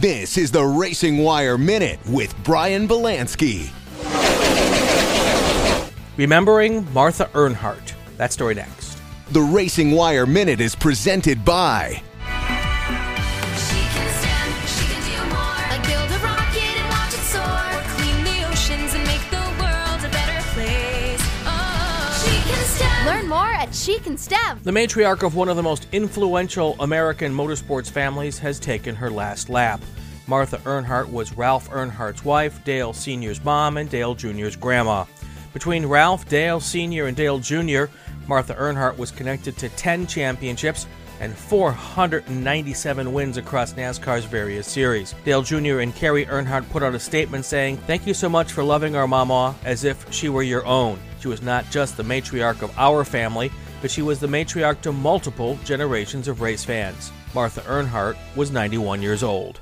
This is the Racing Wire Minute with Brian Belansky. Remembering Martha Earnhardt. That story next. The Racing Wire Minute is presented by Learn more at She and STEM. The matriarch of one of the most influential American motorsports families has taken her last lap. Martha Earnhardt was Ralph Earnhardt's wife, Dale Sr.'s mom, and Dale Jr.'s grandma. Between Ralph, Dale Sr., and Dale Jr., Martha Earnhardt was connected to 10 championships and 497 wins across NASCAR's various series. Dale Jr. and Carrie Earnhardt put out a statement saying, Thank you so much for loving our mama as if she were your own. She was not just the matriarch of our family, but she was the matriarch to multiple generations of race fans. Martha Earnhardt was 91 years old.